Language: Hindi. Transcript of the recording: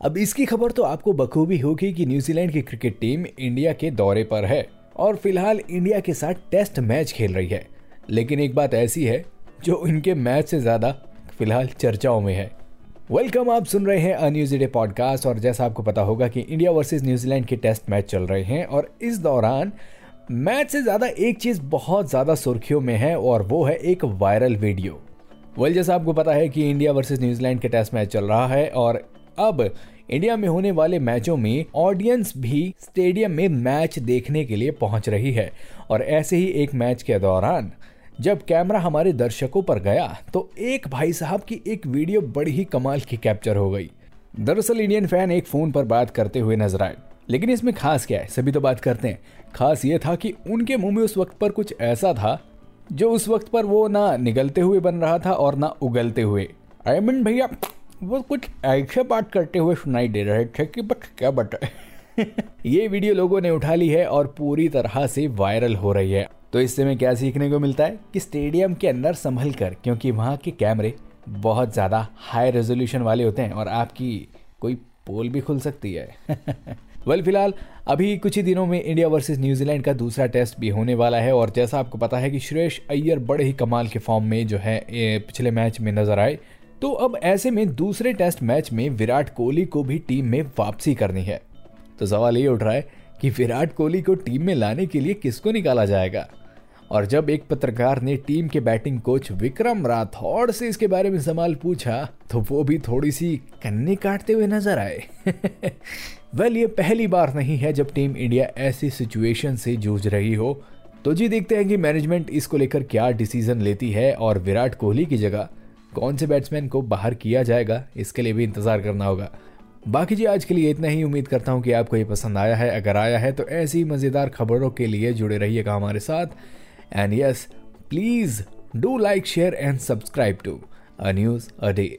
अब इसकी खबर तो आपको बखूबी होगी कि न्यूजीलैंड की क्रिकेट टीम इंडिया के दौरे पर है और फ़िलहाल इंडिया के साथ टेस्ट मैच खेल रही है। लेकिन एक बात ऐसी है जो इनके मैच से ज़्यादा फ़िलहाल चर्चाओं में है। वेलकम आप सुन रहे हैं अन्यूज डे पॉडकास्ट और जैसा आपको पता होगा कि इंडिया वर्सेस न्यूजीलैंड के टेस्ट मैच चल रहे हैं और इस दौरान मैच से ज़्यादा एक चीज़ बहुत ज़्यादा सुर्खियों में है और वो है एक वायरल वीडियो। वेल well, जैसा आपको पता है कि इंडिया वर्सेस न्यूजीलैंड के टेस्ट मैच चल रहा है और अब इंडिया में होने वाले मैचों में ऑडियंस भी स्टेडियम में मैच देखने के लिए पहुँच रही है। और ऐसे ही एक मैच के दौरान, जब कैमरा हमारे दर्शकों पर गया तो एक भाई साहब की एक वीडियो बड़ी ही कमाल की कैप्चर हो गई। दरअसल इंडियन फ़ैन एक फ़ोन पर बात करते हुए नज़र आए। लेकिन इसमें खास क्या है, सभी तो बात करते हैं। खास ये था कि उनके मुँह में उस वक्त पर कुछ ऐसा था, जो उस वक्त पर वो ना निगलते हुए बन रहा था और ना उगलते हुए। अयमन भैया वो कुछ ऐसे बात करते हुए सुनाई दे रहे थे कि बट क्या बताए ये वीडियो लोगों ने उठा ली है और पूरी तरह से वायरल हो रही है। तो इससे हमें क्या सीखने को मिलता है कि स्टेडियम के अंदर संभल कर, क्योंकि वहाँ के कैमरे बहुत ज़्यादा हाई रेजोल्यूशन वाले होते हैं और आपकी कोई पोल भी खुल सकती है। वेल फ़िलहाल, अभी कुछ ही दिनों में इंडिया वर्सेस न्यूजीलैंड का दूसरा टेस्ट भी होने वाला है और जैसा आपको पता है कि श्रेयस अय्यर बड़े ही कमाल के फॉर्म में जो है पिछले मैच में नज़र आए। तो अब ऐसे में दूसरे टेस्ट मैच में विराट कोहली को भी टीम में वापसी करनी है। तो सवाल ये उठ रहा है कि विराट कोहली को टीम में लाने के लिए किसको निकाला जाएगा? और जब एक पत्रकार ने टीम के बैटिंग कोच विक्रम राठौड़ से इसके बारे में सवाल पूछा तो वो भी थोड़ी सी कन्ने काटते हुए नज़र आए। वेल, ये पहली बार नहीं है जब टीम इंडिया ऐसी सिचुएशन से जूझ रही हो। तो जी देखते हैं कि मैनेजमेंट इसको लेकर क्या डिसीज़न लेती है और विराट कोहली की जगह कौन से बैट्समैन को बाहर किया जाएगा, इसके लिए भी इंतज़ार करना होगा। बाकी जी, आज के लिए इतना ही। उम्मीद करता हूँ कि आपको ये पसंद आया है। अगर आया है तो ऐसी मज़ेदार खबरों के लिए जुड़े रहिएगा हमारे साथ। And yes please do like share and subscribe to a news a Day.